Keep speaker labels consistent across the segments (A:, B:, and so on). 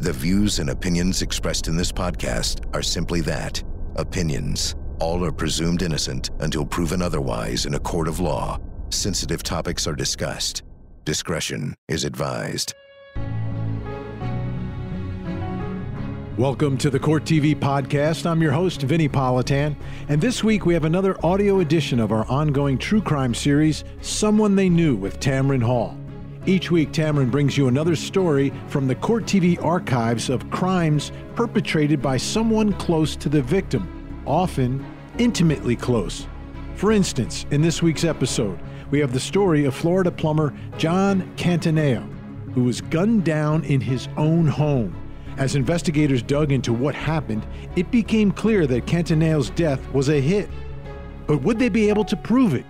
A: The views and opinions expressed in this podcast are simply that opinions. All are presumed innocent until proven otherwise in a court of law. Sensitive topics are discussed. Discretion is advised.
B: Welcome to the Court TV podcast. I'm your host, Vinnie Politan, and this week we have another audio edition of our ongoing true crime series, Someone They Knew with Tamron Hall. Each week, Tamron brings you another story from the Court TV archives of crimes perpetrated by someone close to the victim, often intimately close. For instance, in this week's episode, we have the story of Florida plumber John Cataneo, who was gunned down in his own home. As investigators dug into what happened, it became clear that Cataneo's death was a hit. But would they be able to prove it?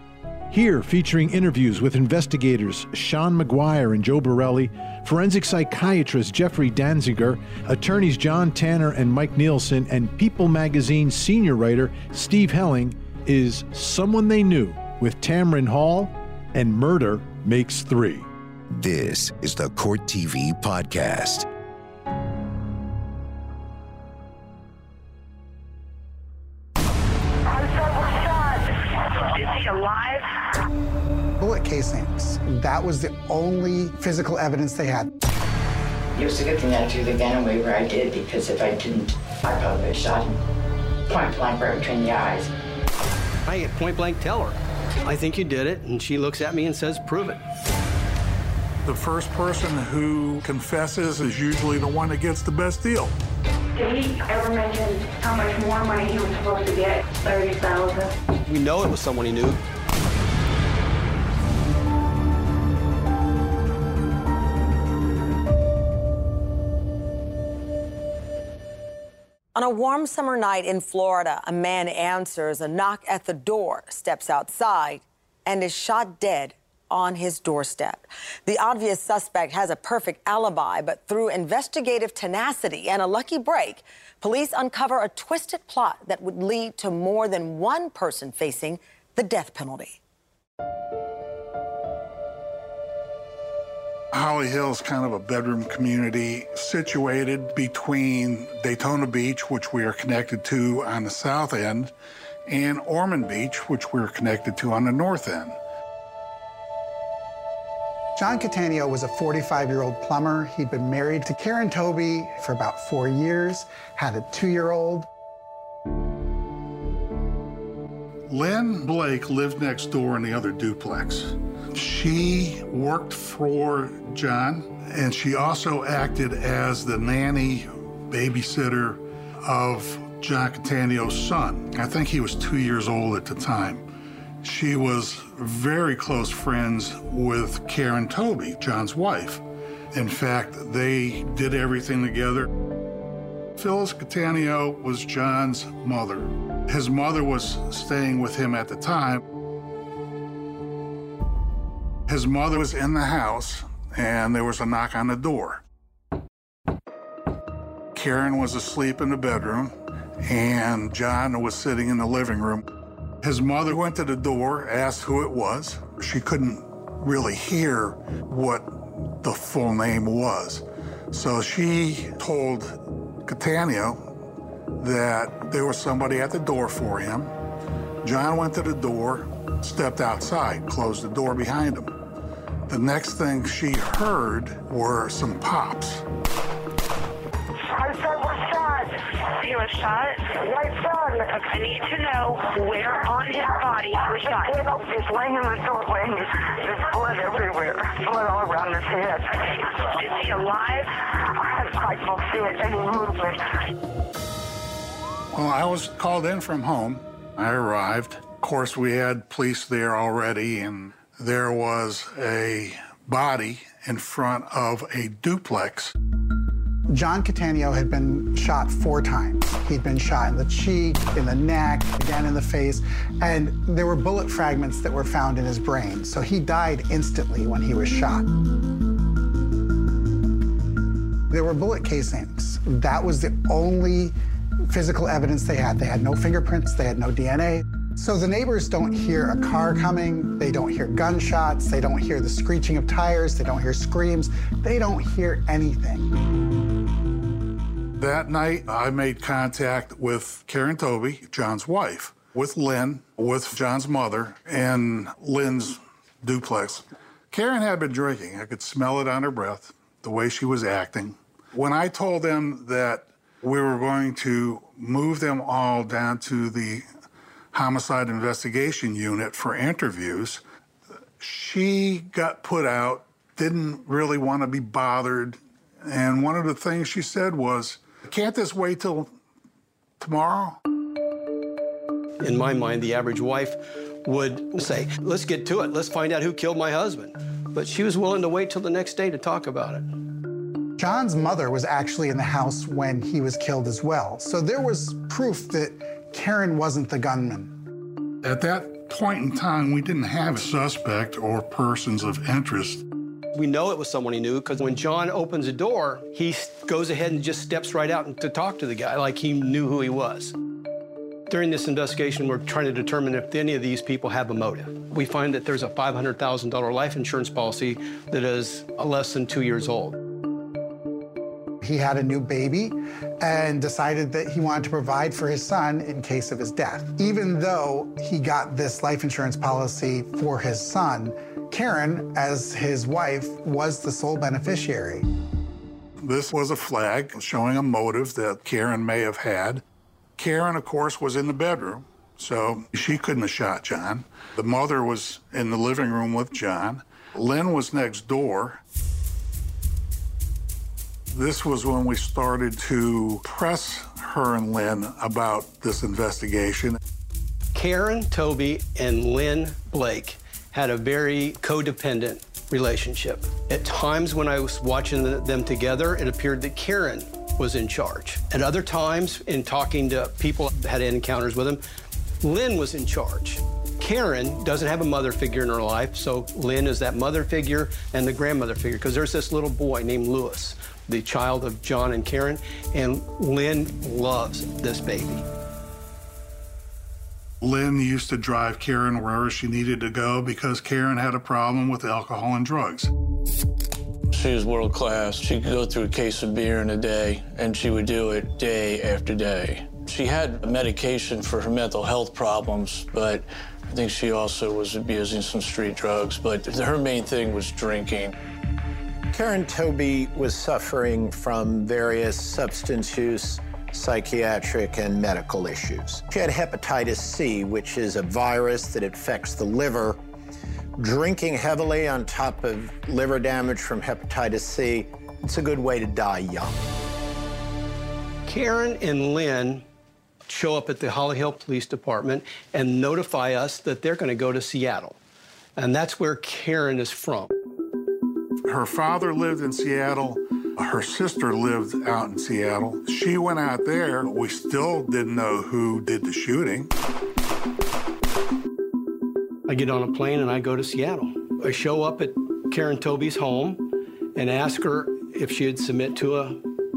B: Here, featuring interviews with investigators Sean McGuire and Joe Borelli, forensic psychiatrist Jeffrey Danziger, attorneys John Tanner and Mike Nielsen, and People Magazine senior writer Steve Helling, is Someone They Knew with Tamron Hall and Murder Makes Three.
A: This is the Court TV podcast.
C: Casings. That was the only physical evidence they had.
D: It was a good thing I threw the gun away where I did because if I didn't, I probably would have shot him point blank right between the eyes.
E: I point blank tell her, I think you did it, and she looks at me and says, prove it.
F: The first person who confesses is usually the one that gets the best deal.
G: Did he ever mention how much more money he was supposed to get? Thirty thousand.
E: We know it was someone he knew.
H: On a warm summer night in Florida, a man answers a knock at the door, steps outside, and is shot dead on his doorstep. The obvious suspect has a perfect alibi, but through investigative tenacity and a lucky break, police uncover a twisted plot that would lead to more than one person facing the death penalty.
F: Holly Hill is kind of a bedroom community situated between Daytona Beach, which we are connected to on the south end, and Ormond Beach, which we're connected to on the north end.
C: John Catania was a 45 year old plumber. He'd been married to Karen Toby for about four years, had a two year old.
F: Lynn Blake lived next door in the other duplex. She worked for John, and she also acted as the nanny babysitter of John Cataneo's son. I think he was two years old at the time. She was very close friends with Karen Toby, John's wife. In fact, they did everything together. Phyllis Cattaneo was John's mother. His mother was staying with him at the time. His mother was in the house, and there was a knock on the door. Karen was asleep in the bedroom, and John was sitting in the living room. His mother went to the door, asked who it was. She couldn't really hear what the full name was. So she told Catania that there was somebody at the door for him. John went to the door, stepped outside, closed the door behind him. The next thing she heard were some pops.
G: My son was shot. He was shot? My son. I need to know where on his body he was shot.
I: He's laying in the doorway. There's blood everywhere. Blood all around his head.
G: Is he alive?
I: I don't see any movement.
F: Well, I was called in from home. I arrived. Of course, we had police there already, and there was a body in front of a duplex.
C: John Cataneo had been shot four times. He'd been shot in the cheek, in the neck, again in the face, and there were bullet fragments that were found in his brain. So he died instantly when he was shot. There were bullet casings. That was the only physical evidence they had. They had no fingerprints, they had no DNA. So the neighbors don't hear a car coming, they don't hear gunshots, they don't hear the screeching of tires, they don't hear screams, they don't hear anything.
F: That night, I made contact with Karen Toby, John's wife, with Lynn, with John's mother, and Lynn's duplex. Karen had been drinking. I could smell it on her breath, the way she was acting. When I told them that we were going to move them all down to the homicide investigation unit for interviews, she got put out, didn't really want to be bothered. And one of the things she said was, Can't this wait till tomorrow?
E: In my mind, the average wife would say, Let's get to it. Let's find out who killed my husband. But she was willing to wait till the next day to talk about it.
C: John's mother was actually in the house when he was killed as well. So there was proof that Karen wasn't the gunman.
F: At that point in time, we didn't have a suspect or persons of interest.
E: We know it was someone he knew because when John opens the door, he goes ahead and just steps right out to talk to the guy like he knew who he was. During this investigation, we're trying to determine if any of these people have a motive. We find that there's a $500,000 life insurance policy that is less than two years old.
C: He had a new baby and decided that he wanted to provide for his son in case of his death. Even though he got this life insurance policy for his son, Karen, as his wife, was the sole beneficiary.
F: This was a flag showing a motive that Karen may have had. Karen, of course, was in the bedroom, so she couldn't have shot John. The mother was in the living room with John. Lynn was next door. This was when we started to press her and Lynn about this investigation.
E: Karen Toby and Lynn Blake had a very codependent relationship. At times when I was watching them together, it appeared that Karen was in charge. At other times, in talking to people that had encounters with him, Lynn was in charge. Karen doesn't have a mother figure in her life, so Lynn is that mother figure and the grandmother figure, because there's this little boy named Lewis the child of John and Karen, and Lynn loves this baby.
F: Lynn used to drive Karen wherever she needed to go because Karen had a problem with alcohol and drugs.
J: She was world class. She could go through a case of beer in a day, and she would do it day after day. She had medication for her mental health problems, but I think she also was abusing some street drugs. But her main thing was drinking.
K: Karen Toby was suffering from various substance use, psychiatric, and medical issues. She had hepatitis C, which is a virus that affects the liver. Drinking heavily on top of liver damage from hepatitis C, it's a good way to die young.
E: Karen and Lynn show up at the Holly Hill Police Department and notify us that they're going to go to Seattle. And that's where Karen is from.
F: Her father lived in Seattle. Her sister lived out in Seattle. She went out there. We still didn't know who did the shooting.
E: I get on a plane and I go to Seattle. I show up at Karen Toby's home and ask her if she'd submit to a,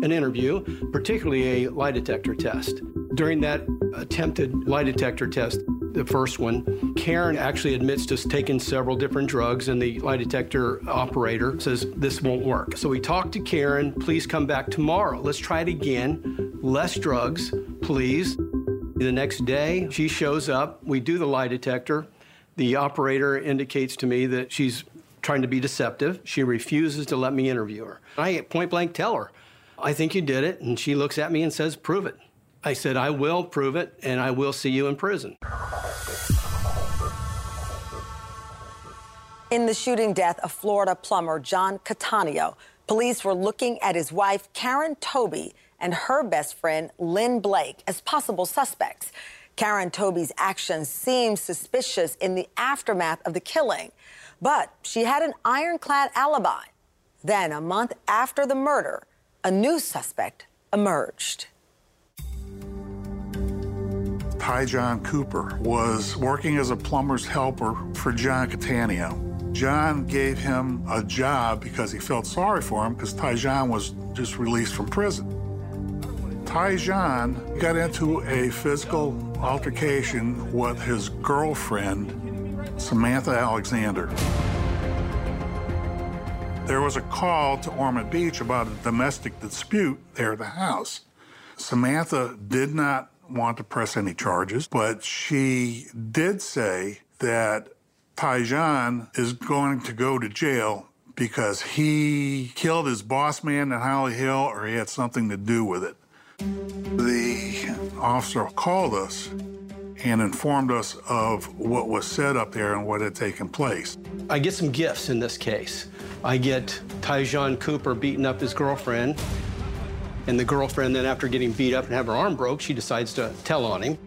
E: an interview, particularly a lie detector test. During that attempted lie detector test, the first one, Karen actually admits to taking several different drugs, and the lie detector operator says this won't work. So we talk to Karen, please come back tomorrow. Let's try it again. Less drugs, please. The next day, she shows up. We do the lie detector. The operator indicates to me that she's trying to be deceptive. She refuses to let me interview her. I point blank tell her, I think you did it. And she looks at me and says, prove it. I said, I will prove it, and I will see you in prison.
H: In the shooting death of Florida plumber John Catania, police were looking at his wife, Karen Toby, and her best friend, Lynn Blake, as possible suspects. Karen Toby's actions seemed suspicious in the aftermath of the killing, but she had an ironclad alibi. Then, a month after the murder, a new suspect emerged.
F: Ty John Cooper was working as a plumber's helper for John Catania. John gave him a job because he felt sorry for him because Ty John was just released from prison. Ty John got into a physical altercation with his girlfriend, Samantha Alexander. There was a call to Ormond Beach about a domestic dispute there at the house. Samantha did not want to press any charges, but she did say that Tyjon is going to go to jail because he killed his boss man in Holly Hill or he had something to do with it. The officer called us and informed us of what was said up there and what had taken place.
E: I get some gifts in this case. I get Tyjon Cooper beating up his girlfriend, and the girlfriend then, after getting beat up and have her arm broke, she decides to tell on him.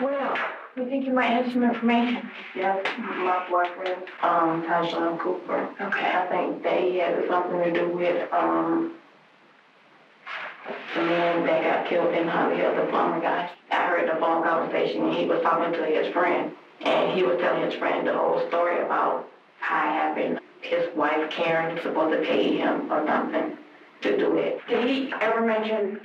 D: Well, we think you might have some information. Yes, my boyfriend, um, Tyjon Cooper. Okay. I think they had something to do with, um, the man that got killed in Holly Hill, the plumber guy. I heard the phone conversation, and he was talking to his friend, and he was telling his friend the whole story about how it happened. His wife, Karen, was supposed to pay him or something to do it.
I: Did he ever mention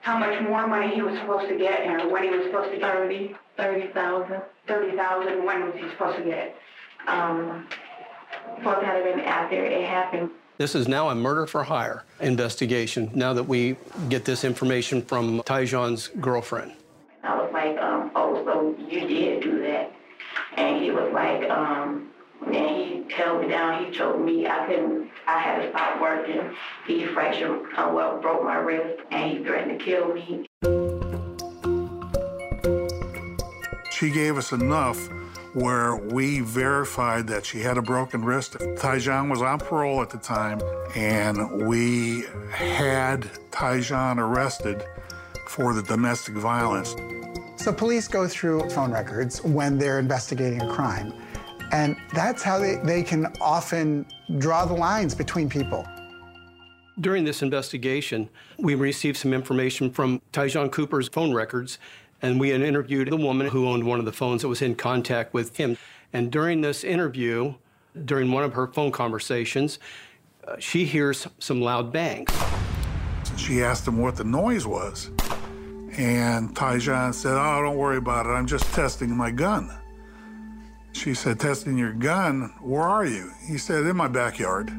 I: how much more money he was supposed to get or when he was supposed to get?
D: Thirty, thirty thousand.
I: Thirty thousand, when was he supposed to get it?
D: Um, supposed to have been after it happened.
E: This is now a murder for hire investigation now that we get this information from Tyjon's girlfriend.
D: I was like, um, oh, so you did do that? And he was like, um, and he held me down. He told me I couldn't, I had to stop working. He fractured, uh, well, broke my wrist, and he threatened to kill me.
F: She gave us enough where we verified that she had a broken wrist. Tyjon was on parole at the time, and we had Tyjon arrested for the domestic violence.
C: So police go through phone records when they're investigating a crime. And that's how they, they can often draw the lines between people.
E: During this investigation, we received some information from Tyjon Cooper's phone records, and we had interviewed the woman who owned one of the phones that was in contact with him. And during this interview, during one of her phone conversations, uh, she hears some loud bangs.
F: She asked him what the noise was. And Tyjon said, Oh, don't worry about it. I'm just testing my gun. She said, Testing your gun? Where are you? He said, In my backyard.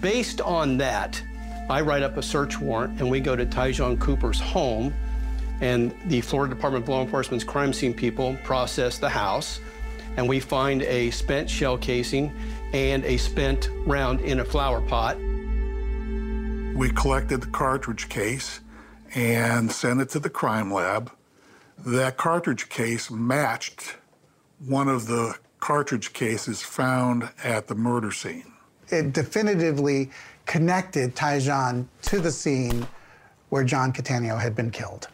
E: Based on that, I write up a search warrant and we go to Tyjon Cooper's home. And the Florida Department of Law Enforcement's crime scene people process the house. And we find a spent shell casing and a spent round in a flower pot.
F: We collected the cartridge case and sent it to the crime lab. That cartridge case matched one of the cartridge cases found at the murder scene.
C: It definitively connected Tyjon to the scene where John Catania had been killed.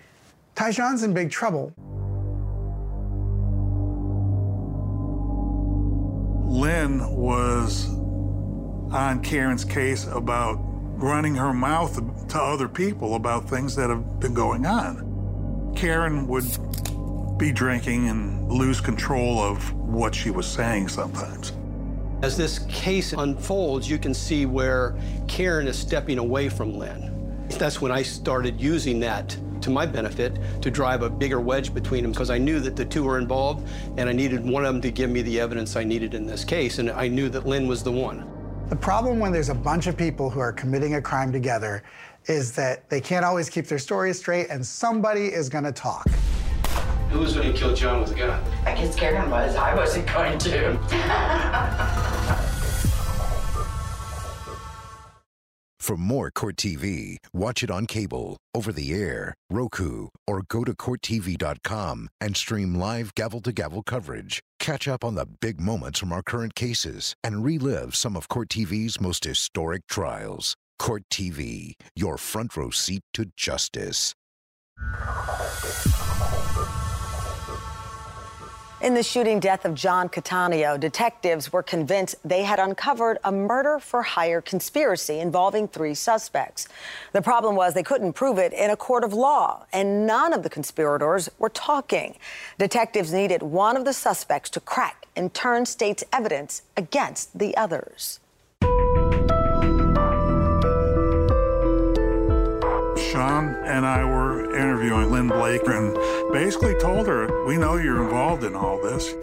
C: Tyjon's in big trouble.
F: Lynn was on Karen's case about running her mouth to other people about things that have been going on. Karen would be drinking and lose control of what she was saying sometimes.
E: As this case unfolds, you can see where Karen is stepping away from Lynn. That's when I started using that to my benefit to drive a bigger wedge between them because I knew that the two were involved and I needed one of them to give me the evidence I needed in this case, and I knew that Lynn was the one.
C: The problem when there's a bunch of people who are committing a crime together is that they can't always keep their stories straight and somebody is going to talk.
E: Who was when he killed John with a gun?
D: I guess Karen was. I wasn't going to.
A: For more Court TV, watch it on cable, over the air, Roku, or go to CourtTV.com and stream live gavel to gavel coverage. Catch up on the big moments from our current cases and relive some of Court TV's most historic trials. Court TV, your front row seat to justice.
H: In the shooting death of John Catania, detectives were convinced they had uncovered a murder for hire conspiracy involving three suspects. The problem was they couldn't prove it in a court of law, and none of the conspirators were talking. Detectives needed one of the suspects to crack and turn state's evidence against the others.
F: Sean and I were interviewing Lynn Blake and basically told her, We know you're involved in all this.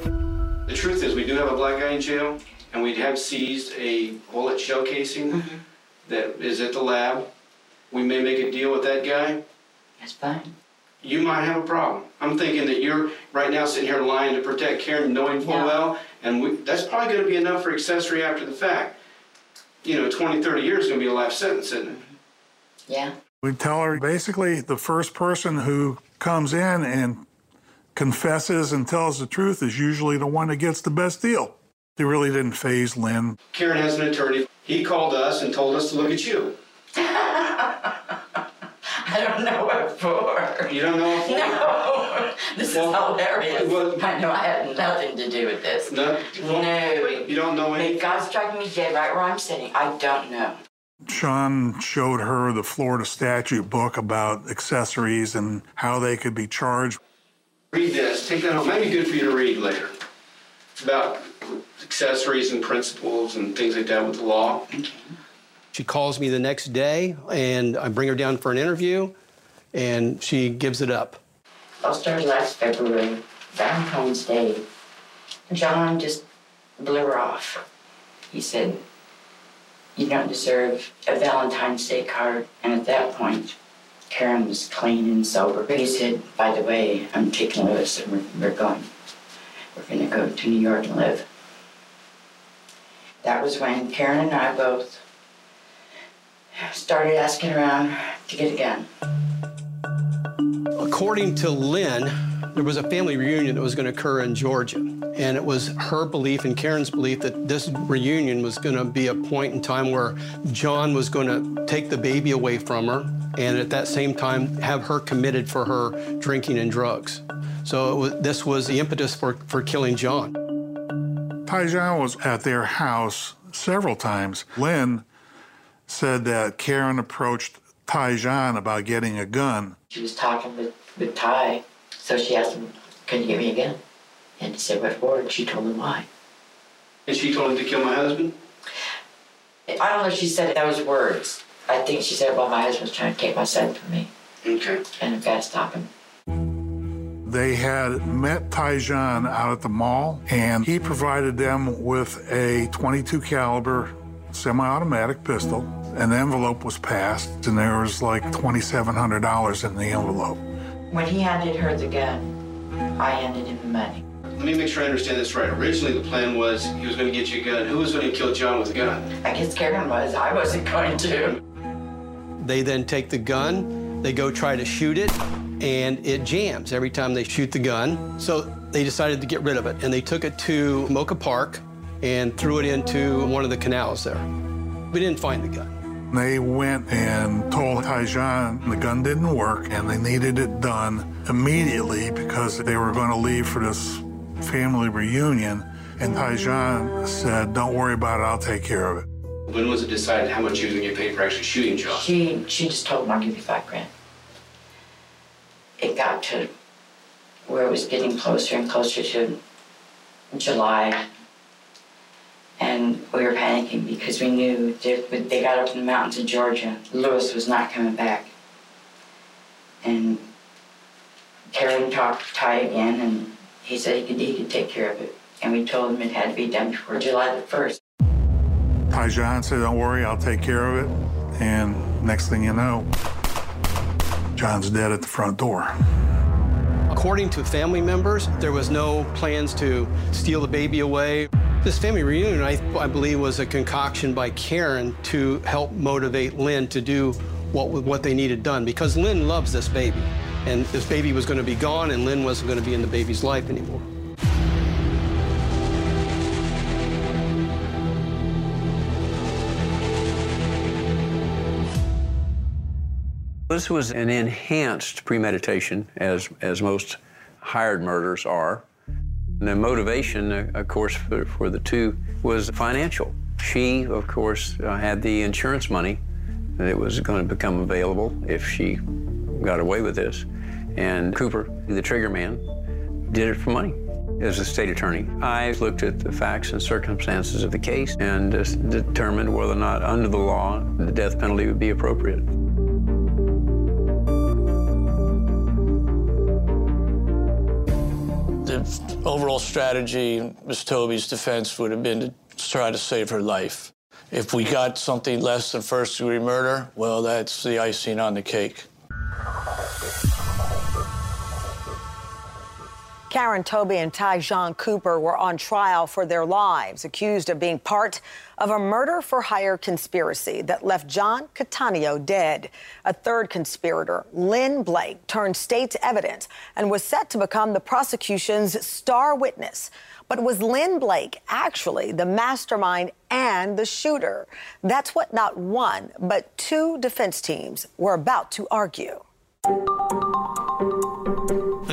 E: The truth is, we do have a black guy in jail, and we have seized a bullet shell casing mm-hmm. that is at the lab. we may make a deal with that guy.
L: That's fine.
E: You might have a problem. I'm thinking that you're right now sitting here lying to protect Karen, knowing full
L: No.
E: well, and we, that's probably going to be enough for accessory after the fact. You know, 20, 30 years is going to be a life sentence, isn't it?
L: Yeah.
F: We tell her basically the first person who comes in and confesses and tells the truth is usually the one that gets the best deal. It really didn't phase Lynn.
E: Karen has an attorney. He called us and told us to look at you.
L: I don't know what for.
E: You don't know what for?
L: No. This is hilarious. I know I had nothing to do with this.
E: No?
L: No.
E: You don't know
L: May God strike me dead right where I'm sitting. I don't know.
F: Sean showed her the Florida statute book about accessories and how they could be charged.
E: Read this. Take that home. Might be good for you to read later. It's about accessories and principles and things like that with the law. She calls me the next day, and I bring her down for an interview, and she gives it up.
L: All started last February, Valentine's Day. John just blew her off. He said, You don't deserve a Valentine's Day card. And at that point, Karen was clean and sober. He said, By the way, I'm taking Lewis and we're, we're going. We're going to go to New York and live. That was when Karen and I both started asking around to get a gun.
E: According to Lynn, there was a family reunion that was going to occur in Georgia. And it was her belief and Karen's belief that this reunion was going to be a point in time where John was going to take the baby away from her and at that same time have her committed for her drinking and drugs. So it was, this was the impetus for, for killing John.
F: Tyjon was at their house several times. Lynn said that Karen approached Tyjon about getting a gun.
L: She was talking with, with Ty, so she asked him, Can you give me a gun? And he said, What for? And she told him why.
E: And she told him to kill my husband?
L: I don't know if she said those words. I think she said, Well, my husband's trying to take my son from me.
E: Okay.
L: And I've got to stop him.
F: They had met Tyjon out at the mall, and he provided them with a 22 caliber semi-automatic pistol. An envelope was passed, and there was like $2,700 in the envelope.
L: When he handed her the gun, I handed him the money.
E: Let me make sure I understand this right. Originally, the plan was he was going to get you a gun. Who was going to kill John with a gun?
L: I guess Karen was. I wasn't going to.
E: They then take the gun, they go try to shoot it, and it jams every time they shoot the gun. So they decided to get rid of it, and they took it to Mocha Park and threw it into one of the canals there. We didn't find the gun.
F: They went and told Tyjon the gun didn't work and they needed it done immediately because they were going to leave for this family reunion. And Tyjon said, Don't worry about it, I'll take care of it.
E: When was it decided how much you was going to get paid for actually shooting John?
L: She she just told him I'll give you five grand. It got to where it was getting closer and closer to July. And we were panicking because we knew that they got up in the mountains of Georgia, Lewis was not coming back. And Karen talked to Ty again, and he said he could, he could take care of it. And we told him it had to be done before July the 1st.
F: Tyjon said, Don't worry, I'll take care of it. And next thing you know, John's dead at the front door.
E: According to family members, there was no plans to steal the baby away. This family reunion, I, I believe, was a concoction by Karen to help motivate Lynn to do what, what they needed done because Lynn loves this baby. And this baby was going to be gone, and Lynn wasn't going to be in the baby's life anymore.
M: This was an enhanced premeditation, as, as most hired murders are. The motivation, uh, of course, for, for the two was financial. She, of course, uh, had the insurance money that was going to become available if she got away with this. And Cooper, the trigger man, did it for money. As a state attorney, I looked at the facts and circumstances of the case and determined whether or not, under the law, the death penalty would be appropriate.
J: The overall strategy, in Ms. Toby's defense would have been to try to save her life. If we got something less than first degree murder, well, that's the icing on the cake.
H: Karen Toby and Tyjon Cooper were on trial for their lives, accused of being part of a murder for hire conspiracy that left John Catania dead. A third conspirator, Lynn Blake, turned state's evidence and was set to become the prosecution's star witness. But was Lynn Blake actually the mastermind and the shooter? That's what not one, but two defense teams were about to argue.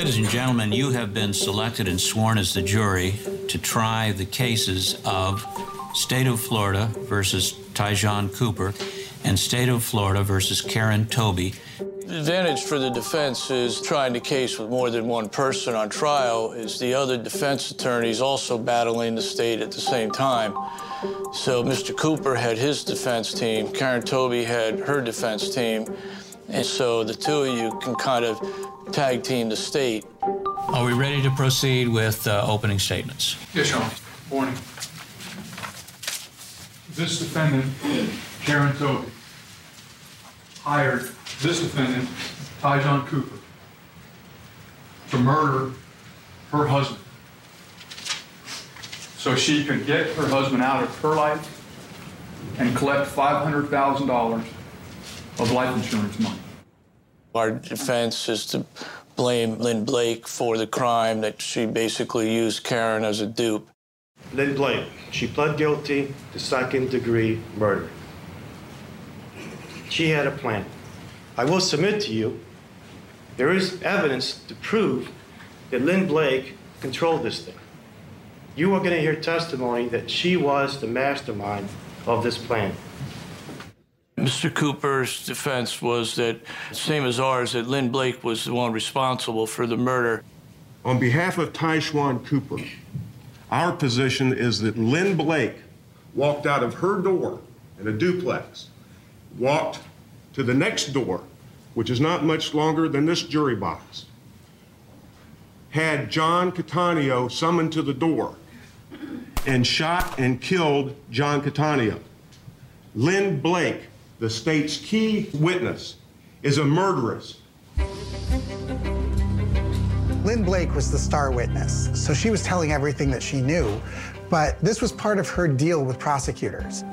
N: Ladies and gentlemen, you have been selected and sworn as the jury to try the cases of State of Florida versus Tyjon Cooper and State of Florida versus Karen Toby.
J: The advantage for the defense is trying the case with more than one person on trial is the other defense attorneys also battling the state at the same time. So Mr. Cooper had his defense team, Karen Toby had her defense team, and so the two of you can kind of tag team the state.
N: Are we ready to proceed with uh, opening statements?
O: Yes, Your Honor. Morning. This defendant, Karen Toby, hired this defendant, Tyjon Cooper, to murder her husband so she could get her husband out of her life and collect $500,000 of life insurance money.
J: Our defense is to blame Lynn Blake for the crime that she basically used Karen as a dupe.
P: Lynn Blake, she pled guilty to second degree murder. She had a plan. I will submit to you there is evidence to prove that Lynn Blake controlled this thing. You are going to hear testimony that she was the mastermind of this plan.
J: Mr. Cooper's defense was that, same as ours, that Lynn Blake was the one responsible for the murder.
Q: On behalf of Tyshwan Cooper, our position is that Lynn Blake walked out of her door in a duplex, walked to the next door, which is not much longer than this jury box, had John Catania summoned to the door, and shot and killed John Catania. Lynn Blake the state's key witness, is a murderess.
C: Lynn Blake was the star witness, so she was telling everything that she knew, but this was part of her deal with prosecutors.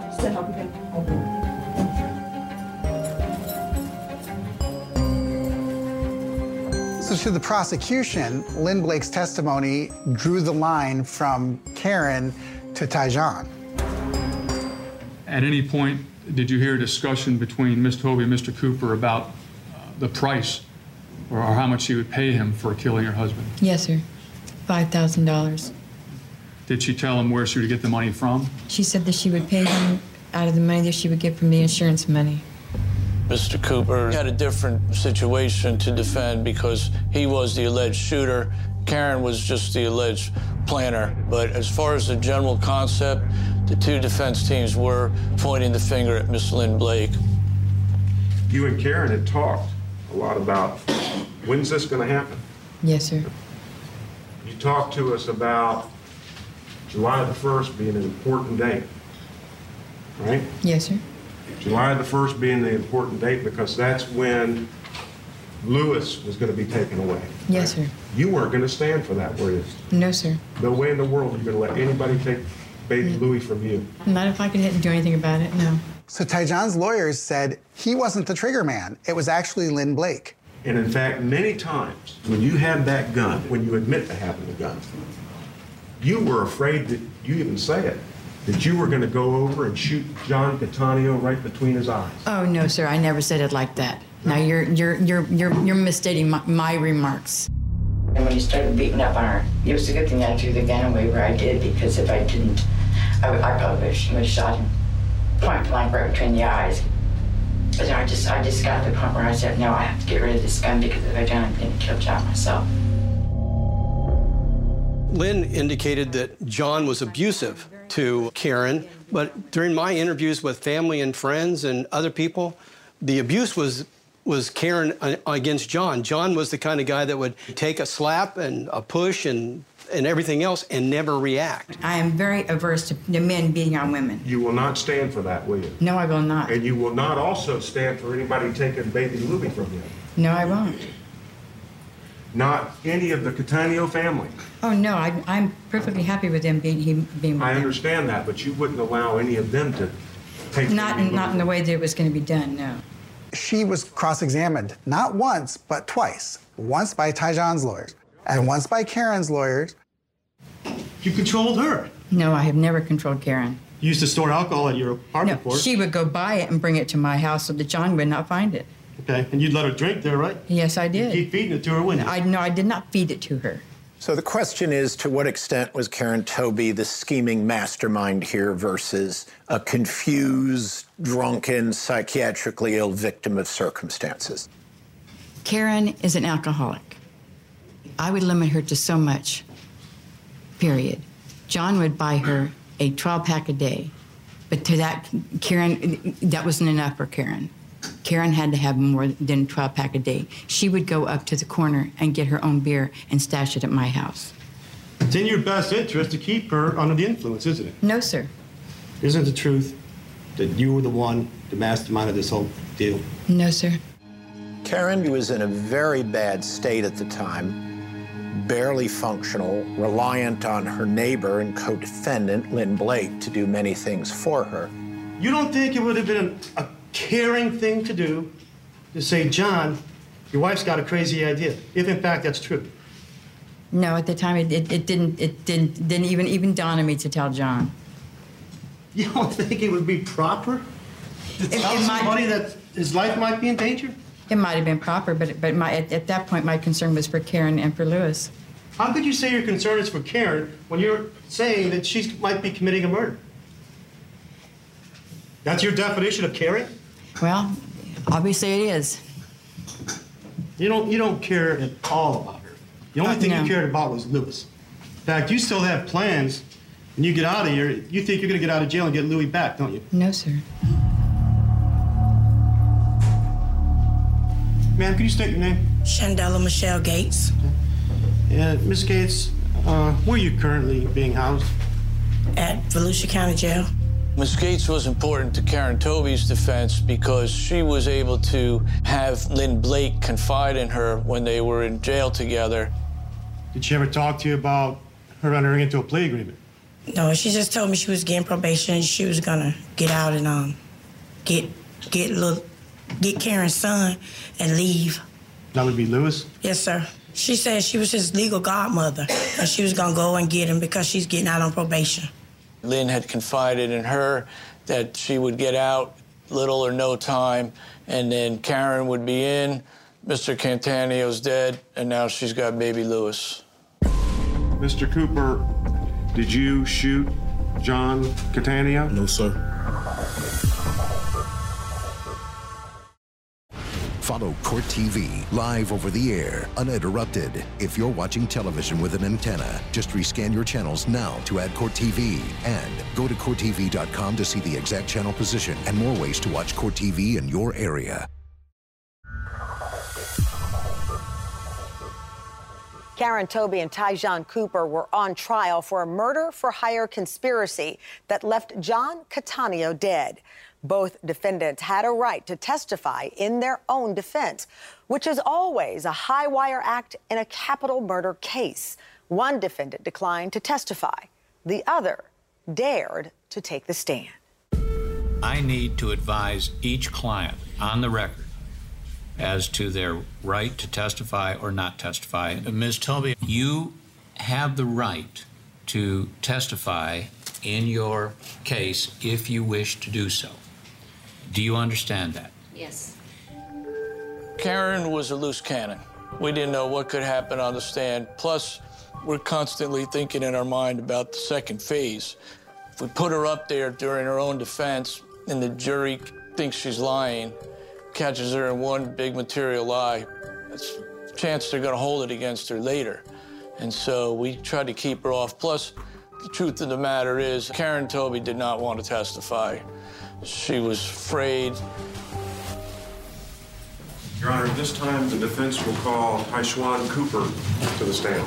C: So to the prosecution, Lynn Blake's testimony drew the line from Karen to Tyjon.
O: At any point, did you hear a discussion between Ms. Toby and Mr. Cooper about uh, the price or, or how much she would pay him for killing her husband?
R: Yes, sir. $5,000.
O: Did she tell him where she would get the money from?
R: She said that she would pay him out of the money that she would get from the insurance money.
J: Mr. Cooper had a different situation to defend because he was the alleged shooter. Karen was just the alleged planner. But as far as the general concept, the two defense teams were pointing the finger at Miss Lynn Blake.
Q: You and Karen had talked a lot about when's this going to happen?
R: Yes, sir.
Q: You talked to us about July the 1st being an important date, right?
R: Yes, sir.
Q: July the 1st being the important date because that's when Lewis was going to be taken away.
R: Yes, sir.
Q: You weren't going to stand for that, were you?
R: No, sir.
Q: No way in the world you're going to let anybody take baby hmm. Louis from you.
R: Not if I could hit and do anything about it, no.
C: So Tyjon's lawyers said he wasn't the trigger man. It was actually Lynn Blake.
Q: And in fact, many times when you had that gun, when you admit to having the gun, you were afraid that you even say it, that you were going to go over and shoot John Catania right between his eyes.
R: Oh no, sir. I never said it like that. Now you're you're you're you're you're misstating my, my remarks.
L: And when he started beating up on her, it was a good thing I threw the gun away where I did because if I didn't, I, I probably would have shot him point blank right between the eyes. But I just I just got to the point where I said, no, I have to get rid of this gun because if I don't, I'm going to kill John myself.
E: Lynn indicated that John was abusive to Karen, but during my interviews with family and friends and other people, the abuse was was Karen against John. John was the kind of guy that would take a slap and a push and and everything else and never react.
R: I am very averse to the men beating on women.
Q: You will not stand for that, will you?
R: No, I will not.
Q: And you will not also stand for anybody taking baby Louie from you.
R: No, I won't.
Q: Not any of the Catania family.
R: Oh no, I, I'm perfectly happy with them being he being. with
Q: I
R: them.
Q: understand that, but you wouldn't allow any of them to take
R: Not
Q: baby
R: in, not in the way that it was going to be done. No.
C: She was cross-examined not once but twice. Once by Tyjon's lawyers and once by Karen's lawyers.
P: You controlled her.
R: No, I have never controlled Karen.
P: You used to store alcohol at your apartment,
R: No,
P: for her.
R: she would go buy it and bring it to my house so that John would not find it.
P: Okay, and you'd let her drink there, right?
R: Yes, I did.
P: keep feeding it to her, wouldn't you?
R: I no, I did not feed it to her.
K: So the question is to what extent was Karen Toby the scheming mastermind here versus a confused, drunken, psychiatrically ill victim of circumstances?
R: Karen is an alcoholic. I would limit her to so much. Period. John would buy her a 12 pack a day, but to that, Karen, that wasn't enough for Karen. Karen had to have more than 12 pack a day. She would go up to the corner and get her own beer and stash it at my house.
P: It's in your best interest to keep her under the influence, isn't it?
R: No, sir.
P: Isn't the truth that you were the one, the mastermind of this whole deal?
R: No, sir.
K: Karen was in a very bad state at the time, barely functional, reliant on her neighbor and co defendant, Lynn Blake, to do many things for her.
P: You don't think it would have been a caring thing to do to say, John, your wife's got a crazy idea, if in fact that's true?
R: No, at the time it, it, it didn't it didn't didn't even even dawn on me to tell John.
P: You don't think it would be proper to
R: It-
P: tell
R: it might-
P: somebody that his life might be in danger?
R: It might have been proper, but but my at, at that point my concern was for Karen and for Lewis.
P: How could you say your concern is for Karen when you're saying that she might be committing a murder? That's your definition of caring?
R: Well, obviously it is.
P: You don't you don't care at all about her. The only
R: Uh,
P: thing
R: no.
P: you cared about was Lewis. In fact, you still have plans. When you get out of here, you think you're gonna get out of jail and get Louis back, don't you?
R: No, sir.
P: Ma'am, can you state your name?
S: Chandela Michelle Gates
P: Yeah, Miss Gates, uh, where are you currently being housed?
S: at Volusia County Jail.
J: Ms. Gates was important to Karen Toby's defense because she was able to have Lynn Blake confide in her when they were in jail together.
P: Did she ever talk to you about her entering into a plea agreement?
S: No, she just told me she was getting probation and she was gonna get out and um get get little get Karen's son and leave.
P: That would be Lewis?
S: Yes, sir. She said she was his legal godmother and she was gonna go and get him because she's getting out on probation.
J: Lynn had confided in her that she would get out little or no time, and then Karen would be in. Mr. Cantanio's dead, and now she's got baby Lewis.
Q: Mr. Cooper, did you shoot John Catania?
T: No, sir.
A: Follow Court TV live over the air, uninterrupted. If you're watching television with an antenna, just rescan your channels now to add Court TV and go to CourtTV.com to see the exact channel position and more ways to watch Court TV in your area.
H: Karen Toby and Tyjon Cooper were on trial for a murder for hire conspiracy that left John Catania dead. Both defendants had a right to testify in their own defense, which is always a high wire act in a capital murder case. One defendant declined to testify, the other dared to take the stand.
N: I need to advise each client on the record as to their right to testify or not testify. Ms. Toby, you have the right to testify in your case if you wish to do so. Do you understand that?
L: Yes.
J: Karen was a loose cannon. We didn't know what could happen on the stand. Plus, we're constantly thinking in our mind about the second phase. If we put her up there during her own defense and the jury thinks she's lying, catches her in one big material lie, it's a chance they're going to hold it against her later. And so we tried to keep her off. Plus, the truth of the matter is, Karen Toby did not want to testify. She was afraid.
Q: Your Honor, this time, the defense will call Taishwan Cooper to the stand.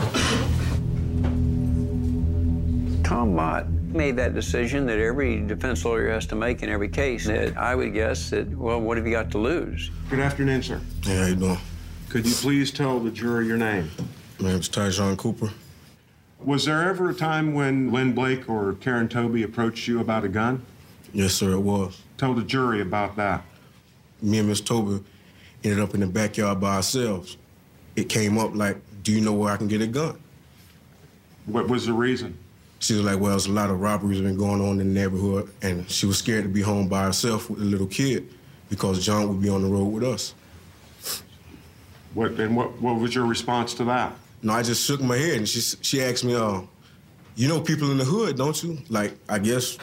M: Tom Mott made that decision that every defense lawyer has to make in every case. That I would guess that, well, what have you got to lose?
Q: Good afternoon, sir.
T: Hey, how you doing?
Q: Could you please tell the jury your name?
T: My name's Tyjon Cooper.
Q: Was there ever a time when Lynn Blake or Karen Toby approached you about a gun?
T: Yes, sir, it was.
Q: Tell the jury about that.
T: Me and Miss Toby ended up in the backyard by ourselves. It came up like, do you know where I can get a gun?
Q: What was the reason?
T: She was like, well, there's a lot of robberies been going on in the neighborhood, and she was scared to be home by herself with the little kid because John would be on the road with us.
Q: What and what what was your response to that?
T: No, I just shook my head, and she she asked me, uh, you know people in the hood, don't you? Like, I guess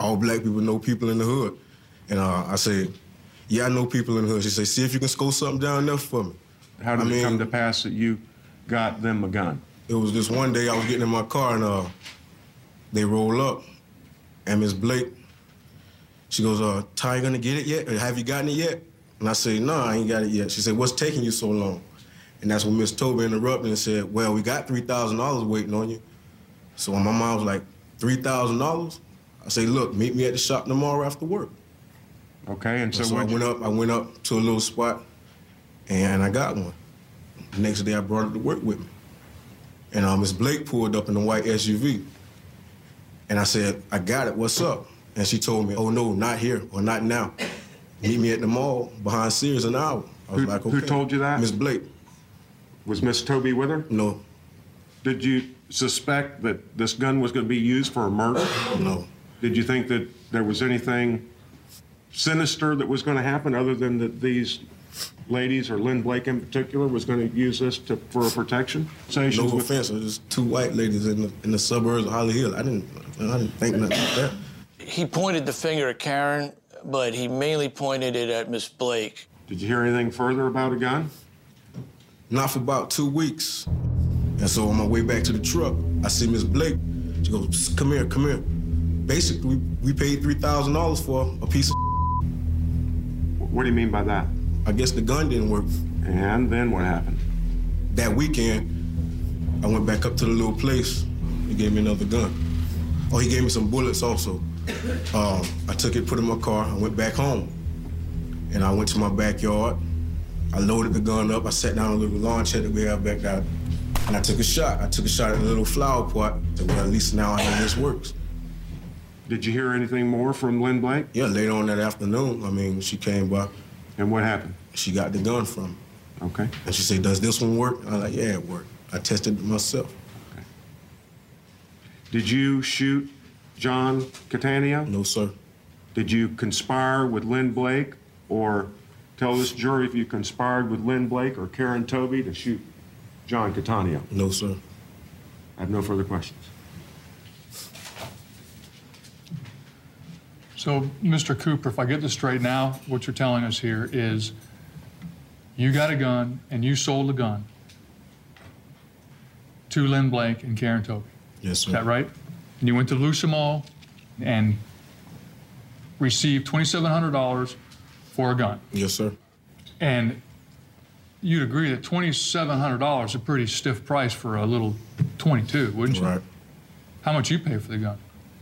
T: all black people know people in the hood. And uh, I said, yeah, I know people in the hood. She said, see if you can score something down there for me.
Q: How did
T: I
Q: it
T: mean-
Q: come to pass that you got them a gun?
T: It was this one day I was getting in my car and uh, they roll up, and Miss Blake, she goes, uh, Ty, you gonna get it yet? Or have you gotten it yet? And I say, no, I ain't got it yet. She said, what's taking you so long? And that's when Miss Toby interrupted and said, well, we got $3,000 waiting on you. So my mom was like, $3,000? I say, look, meet me at the shop tomorrow after work.
Q: Okay, and so,
T: So, I went up, I went up to a little spot and I got one. The next day I brought it to work with me. And uh, Miss Blake pulled up in a white SUV. And I said, I got it, what's up? And she told me, oh no, not here or not now. Meet me at the mall behind Sears an hour. I was
Q: Who-
T: like,
Q: who told you that?
T: Miss Blake.
Q: Was Miss Toby with her?
T: No.
Q: Did you suspect that this gun was going to be used for a murder?
T: No.
Q: Did you think that there was anything sinister that was going to happen other than that these ladies, or Lynn Blake in particular, was going to use this to, for a protection?
T: No offense, it was just two white ladies in the, in the suburbs of Holly Hill. I didn't, I didn't think nothing like that.
J: He pointed the finger at Karen, but he mainly pointed it at Miss Blake.
Q: Did you hear anything further about a gun?
T: Not for about two weeks. And so on my way back to the truck, I see Miss Blake. She goes, come here, come here. Basically, we paid $3,000 for a piece of
Q: What do you mean by that?
T: I guess the gun didn't work.
Q: And then what happened?
T: That weekend, I went back up to the little place. He gave me another gun. Oh, he gave me some bullets also. Um, I took it, put it in my car, I went back home. And I went to my backyard. I loaded the gun up. I sat down on a little lawn chair that we have back there. And I took a shot. I took a shot at a little flower pot. So well, at least now I know this works.
Q: Did you hear anything more from Lynn Blake?
T: Yeah, later on that afternoon, I mean, she came by.
Q: And what happened?
T: She got the gun from me.
Q: Okay.
T: And she said, does this one work? I was like, yeah, it worked. I tested it myself. Okay.
Q: Did you shoot John Cataneo?
T: No, sir.
Q: Did you conspire with Lynn Blake or tell this jury if you conspired with Lynn Blake or Karen Toby to shoot John Cataneo?
T: No, sir.
Q: I have no further questions.
O: So, Mr. Cooper, if I get this straight now, what you're telling us here is you got a gun and you sold a gun to Lynn Blake and Karen Toby.
T: Yes, sir.
O: Is that right? And you went to Volusia Mall and received $2,700 for a gun.
T: Yes, sir.
O: And you'd agree that $2,700 is a pretty stiff price for a little 22, wouldn't you?
T: Right.
O: How much you pay for the gun?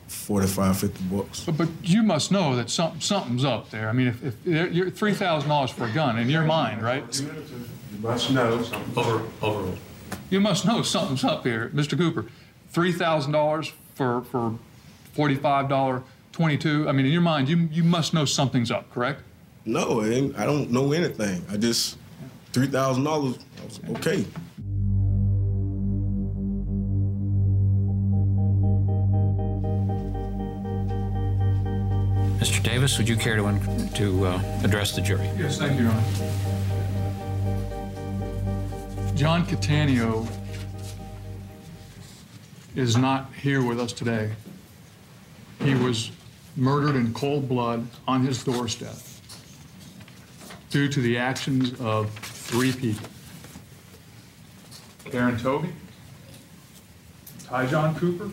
T: 45, 50 bucks.
O: But, but you must know that some, something's up there. I mean, if, if you're $3,000 for a gun in your mind, right?
Q: You must know something.
O: Over, over. You must know something's up here, Mr. Cooper. $3,000 for, for $45, 22. I mean, in your mind, you, you must know something's up, correct?
T: No, I don't know anything. I just, $3,000, I okay.
N: Davis, would you care to, to uh, address the jury?
O: Yes, thank you, Your Honor. John Cataneo is not here with us today. He was murdered in cold blood on his doorstep due to the actions of three people. Karen Toby, Ty John Cooper,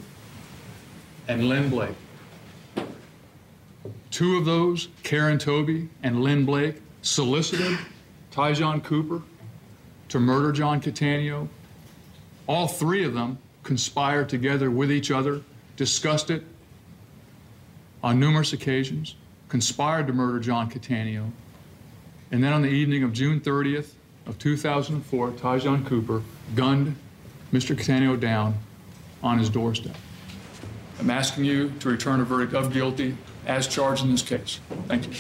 O: and Lynn Blake. Two of those, Karen Toby and Lynn Blake, solicited Tyjon Cooper to murder John Cataneo. All three of them conspired together with each other, discussed it on numerous occasions, conspired to murder John Cataneo, and then on the evening of June 30th of 2004, Tyjon Cooper gunned Mr. Cataneo down on his doorstep. I'm asking you to return a verdict of guilty as charged in this case. Thank you.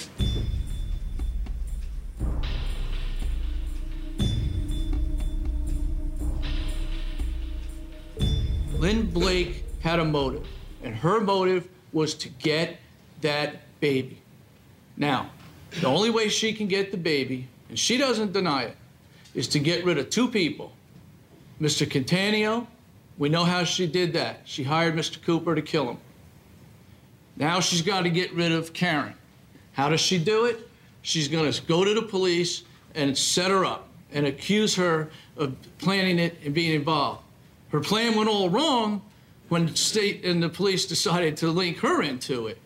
J: Lynn Blake had a motive, and her motive was to get that baby. Now, the only way she can get the baby, and she doesn't deny it, is to get rid of two people. Mr. Cataneo, we know how she did that. She hired Mr. Cooper to kill him. Now she's got to get rid of Karen. How does she do it? She's going to go to the police and set her up and accuse her of planning it and being involved. Her plan went all wrong when the state and the police decided to link her into it.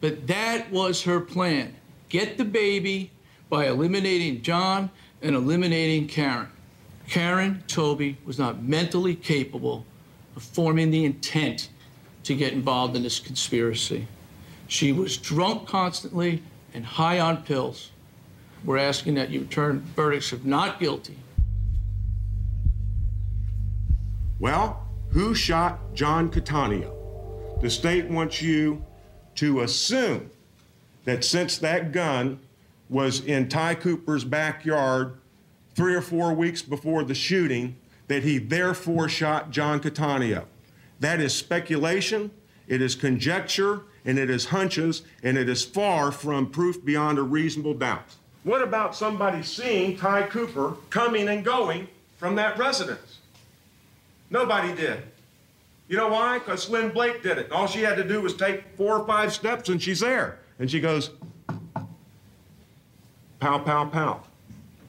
J: But that was her plan. Get the baby by eliminating John and eliminating Karen. Karen Toby was not mentally capable of forming the intent to get involved in this conspiracy. She was drunk constantly and high on pills. We're asking that you return verdicts of not guilty.
Q: Well, who shot John Cataneo? The state wants you to assume that since that gun was in Ty Cooper's backyard three or four weeks before the shooting, that he therefore shot John Cataneo. That is speculation, it is conjecture, and it is hunches, and it is far from proof beyond a reasonable doubt. What about somebody seeing Ty Cooper coming and going from that residence? Nobody did. You know why? Because Lynn Blake did it. All she had to do was take four or five steps and she's there. And she goes, pow, pow, pow.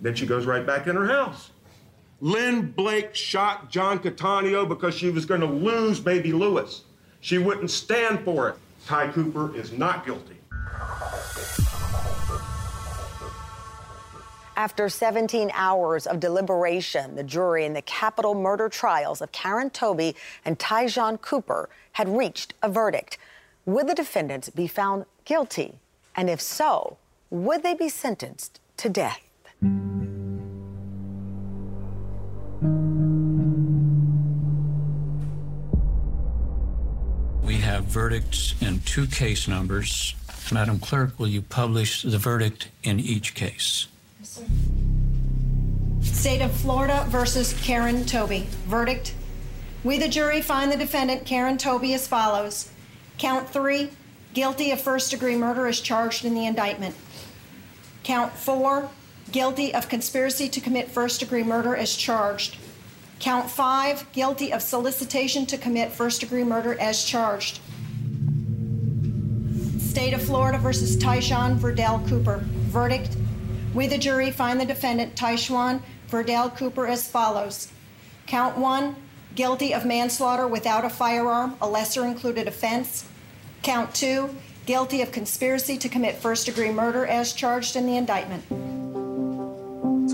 Q: Then she goes right back in her house. Lynn Blake shot John Cataneo because she was going to lose baby Lewis. She wouldn't stand for it. Ty Cooper is not guilty.
H: After 17 hours of deliberation, the jury in the capital murder trials of Karen Toby and Tyjon Cooper had reached a verdict. Would the defendants be found guilty? And if so, would they be sentenced to death?
N: Have verdicts in two case numbers. Madam Clerk, will you publish the verdict in each case?
U: State of Florida versus Karen Toby. Verdict. We, the jury, find the defendant, Karen Toby, as follows Count three, guilty of first degree murder as charged in the indictment. Count four, guilty of conspiracy to commit first degree murder as charged. Count five, guilty of solicitation to commit first degree murder as charged. State of Florida versus Tyshawn Verdell Cooper. Verdict. We, the jury, find the defendant, Tyshawn Verdell Cooper, as follows Count one, guilty of manslaughter without a firearm, a lesser included offense. Count two, guilty of conspiracy to commit first degree murder as charged in the indictment.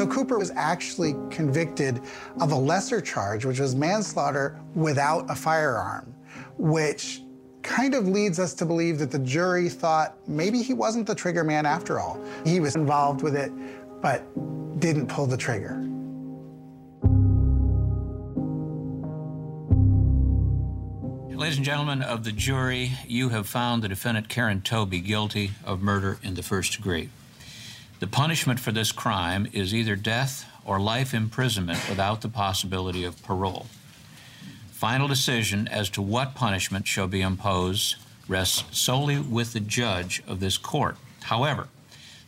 C: So Cooper was actually convicted of a lesser charge, which was manslaughter without a firearm, which kind of leads us to believe that the jury thought maybe he wasn't the trigger man after all. He was involved with it, but didn't pull the trigger.
N: Ladies and gentlemen of the jury, you have found the defendant Karen Toby guilty of murder in the first degree. The punishment for this crime is either death or life imprisonment without the possibility of parole. Final decision as to what punishment shall be imposed rests solely with the judge of this court. However,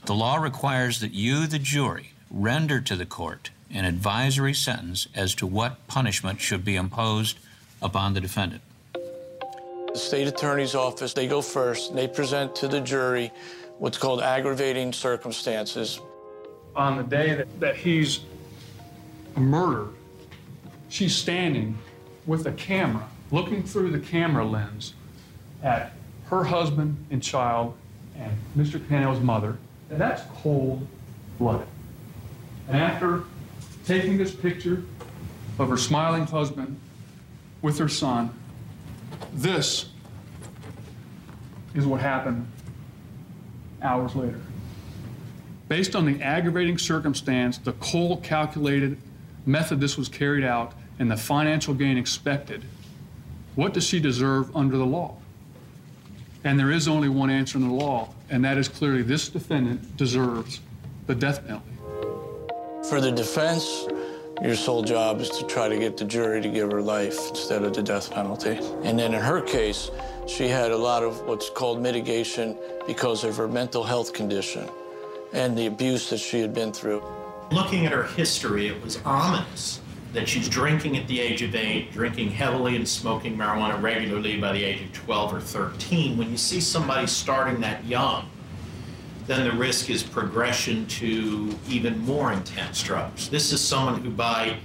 N: the law requires that you, the jury, render to the court an advisory sentence as to what punishment should be imposed upon the defendant.
V: The state attorney's office, they go first, and they present to the jury what's called aggravating circumstances.
O: On the day that, that he's murdered, she's standing with a camera, looking through the camera lens at her husband and child and Mr. Cano's mother. And that's cold blooded. And after taking this picture of her smiling husband with her son. This is what happened hours later. Based on the aggravating circumstance, the cold calculated method this was carried out, and the financial gain expected, what does she deserve under the law? And there is only one answer in the law, and that is clearly this defendant deserves the death penalty.
J: For the defense, your sole job is to try to get the jury to give her life instead of the death penalty. And then in her case, she had a lot of what's called mitigation because of her mental health condition and the abuse that she had been through.
W: Looking at her history, it was ominous that she's drinking at the age of eight, drinking heavily and smoking marijuana regularly by the age of 12 or 13. When you see somebody starting that young, then the risk is progression to even more intense drugs. This is someone who, by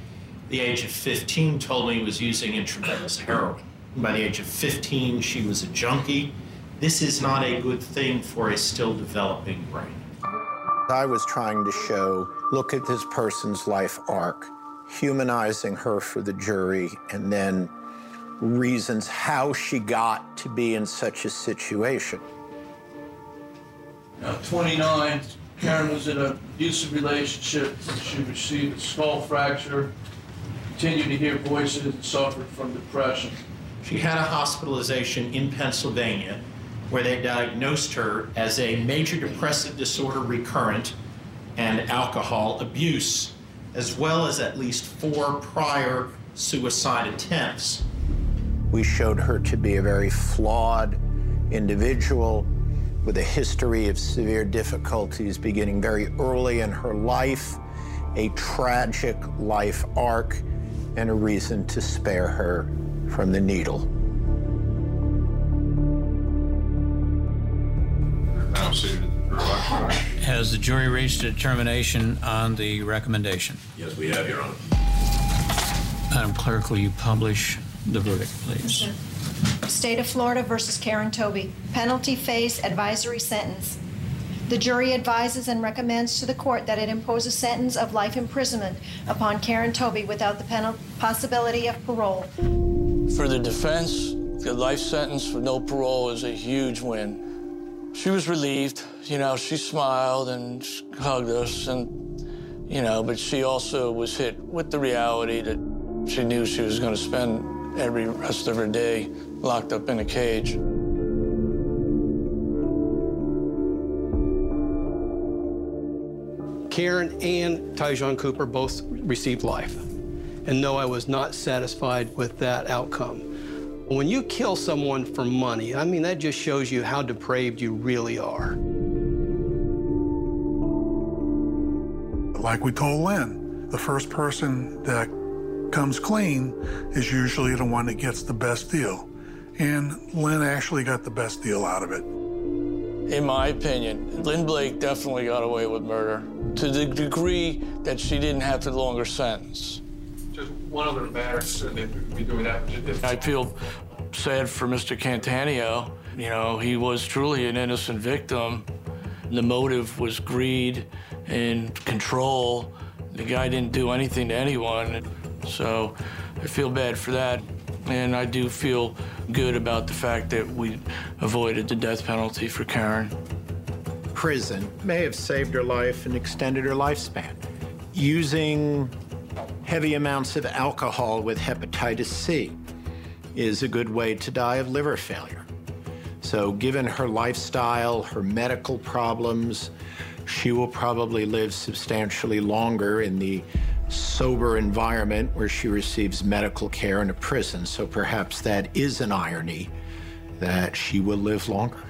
W: the age of 15, told me was using intravenous heroin. By the age of 15, she was a junkie. This is not a good thing for a still developing brain.
K: I was trying to show look at this person's life arc, humanizing her for the jury, and then reasons how she got to be in such a situation.
X: Now, 29, Karen was in an abusive relationship. She received a skull fracture, continued to hear voices, and suffered from depression.
W: She had a hospitalization in Pennsylvania where they diagnosed her as a major depressive disorder recurrent and alcohol abuse, as well as at least four prior suicide attempts.
K: We showed her to be a very flawed individual with a history of severe difficulties beginning very early in her life, a tragic life arc, and a reason to spare her from the needle.
N: Has the jury reached a determination on the recommendation?
Y: Yes, we have, Your Honor.
N: Madam Clerk, will you publish the verdict, please?
U: State of Florida versus Karen Toby. Penalty phase advisory sentence. The jury advises and recommends to the court that it impose a sentence of life imprisonment upon Karen Toby without the penal- possibility of parole.
J: For the defense, the life sentence with no parole is a huge win. She was relieved. You know, she smiled and hugged us, and, you know, but she also was hit with the reality that she knew she was going to spend every rest of her day locked up in a cage.
E: Karen and Tyjon Cooper both received life. And no, I was not satisfied with that outcome. When you kill someone for money, I mean, that just shows you how depraved you really are.
F: Like we told Lynn, the first person that comes clean is usually the one that gets the best deal. And Lynn actually got the best deal out of it.
J: In my opinion, Lynn Blake definitely got away with murder to the degree that she didn't have the longer sentence.
O: Just one other matter, so they would be doing that.
J: I feel sad for Mr. Cataneo. You know, he was truly an innocent victim. The motive was greed and control. The guy didn't do anything to anyone. So I feel bad for that. And I do feel good about the fact that we avoided the death penalty for Karen.
K: Prison may have saved her life and extended her lifespan. Using heavy amounts of alcohol with hepatitis C is a good way to die of liver failure. So, given her lifestyle, her medical problems, she will probably live substantially longer in the sober environment where she receives medical care in a prison. So perhaps that is an irony that she will live longer.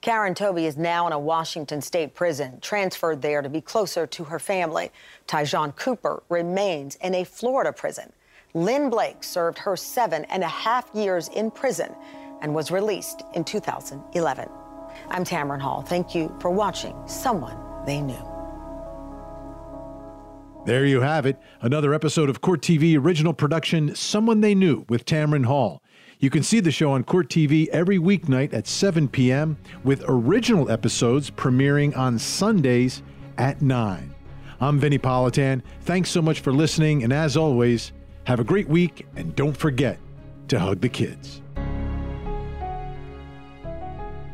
H: Karen Toby is now in a Washington state prison, transferred there to be closer to her family. Tyjon Cooper remains in a Florida prison. Lynn Blake served her seven and a half years in prison and was released in 2011. I'm Tamron Hall. Thank you for watching Someone They Knew.
Z: There you have it. Another episode of Court TV original production, Someone They Knew with Tamron Hall. You can see the show on Court TV every weeknight at 7 p.m., with original episodes premiering on Sundays
B: at 9. I'm Vinnie Politan. Thanks so much for listening, and as always, have a great week and don't forget to hug the kids.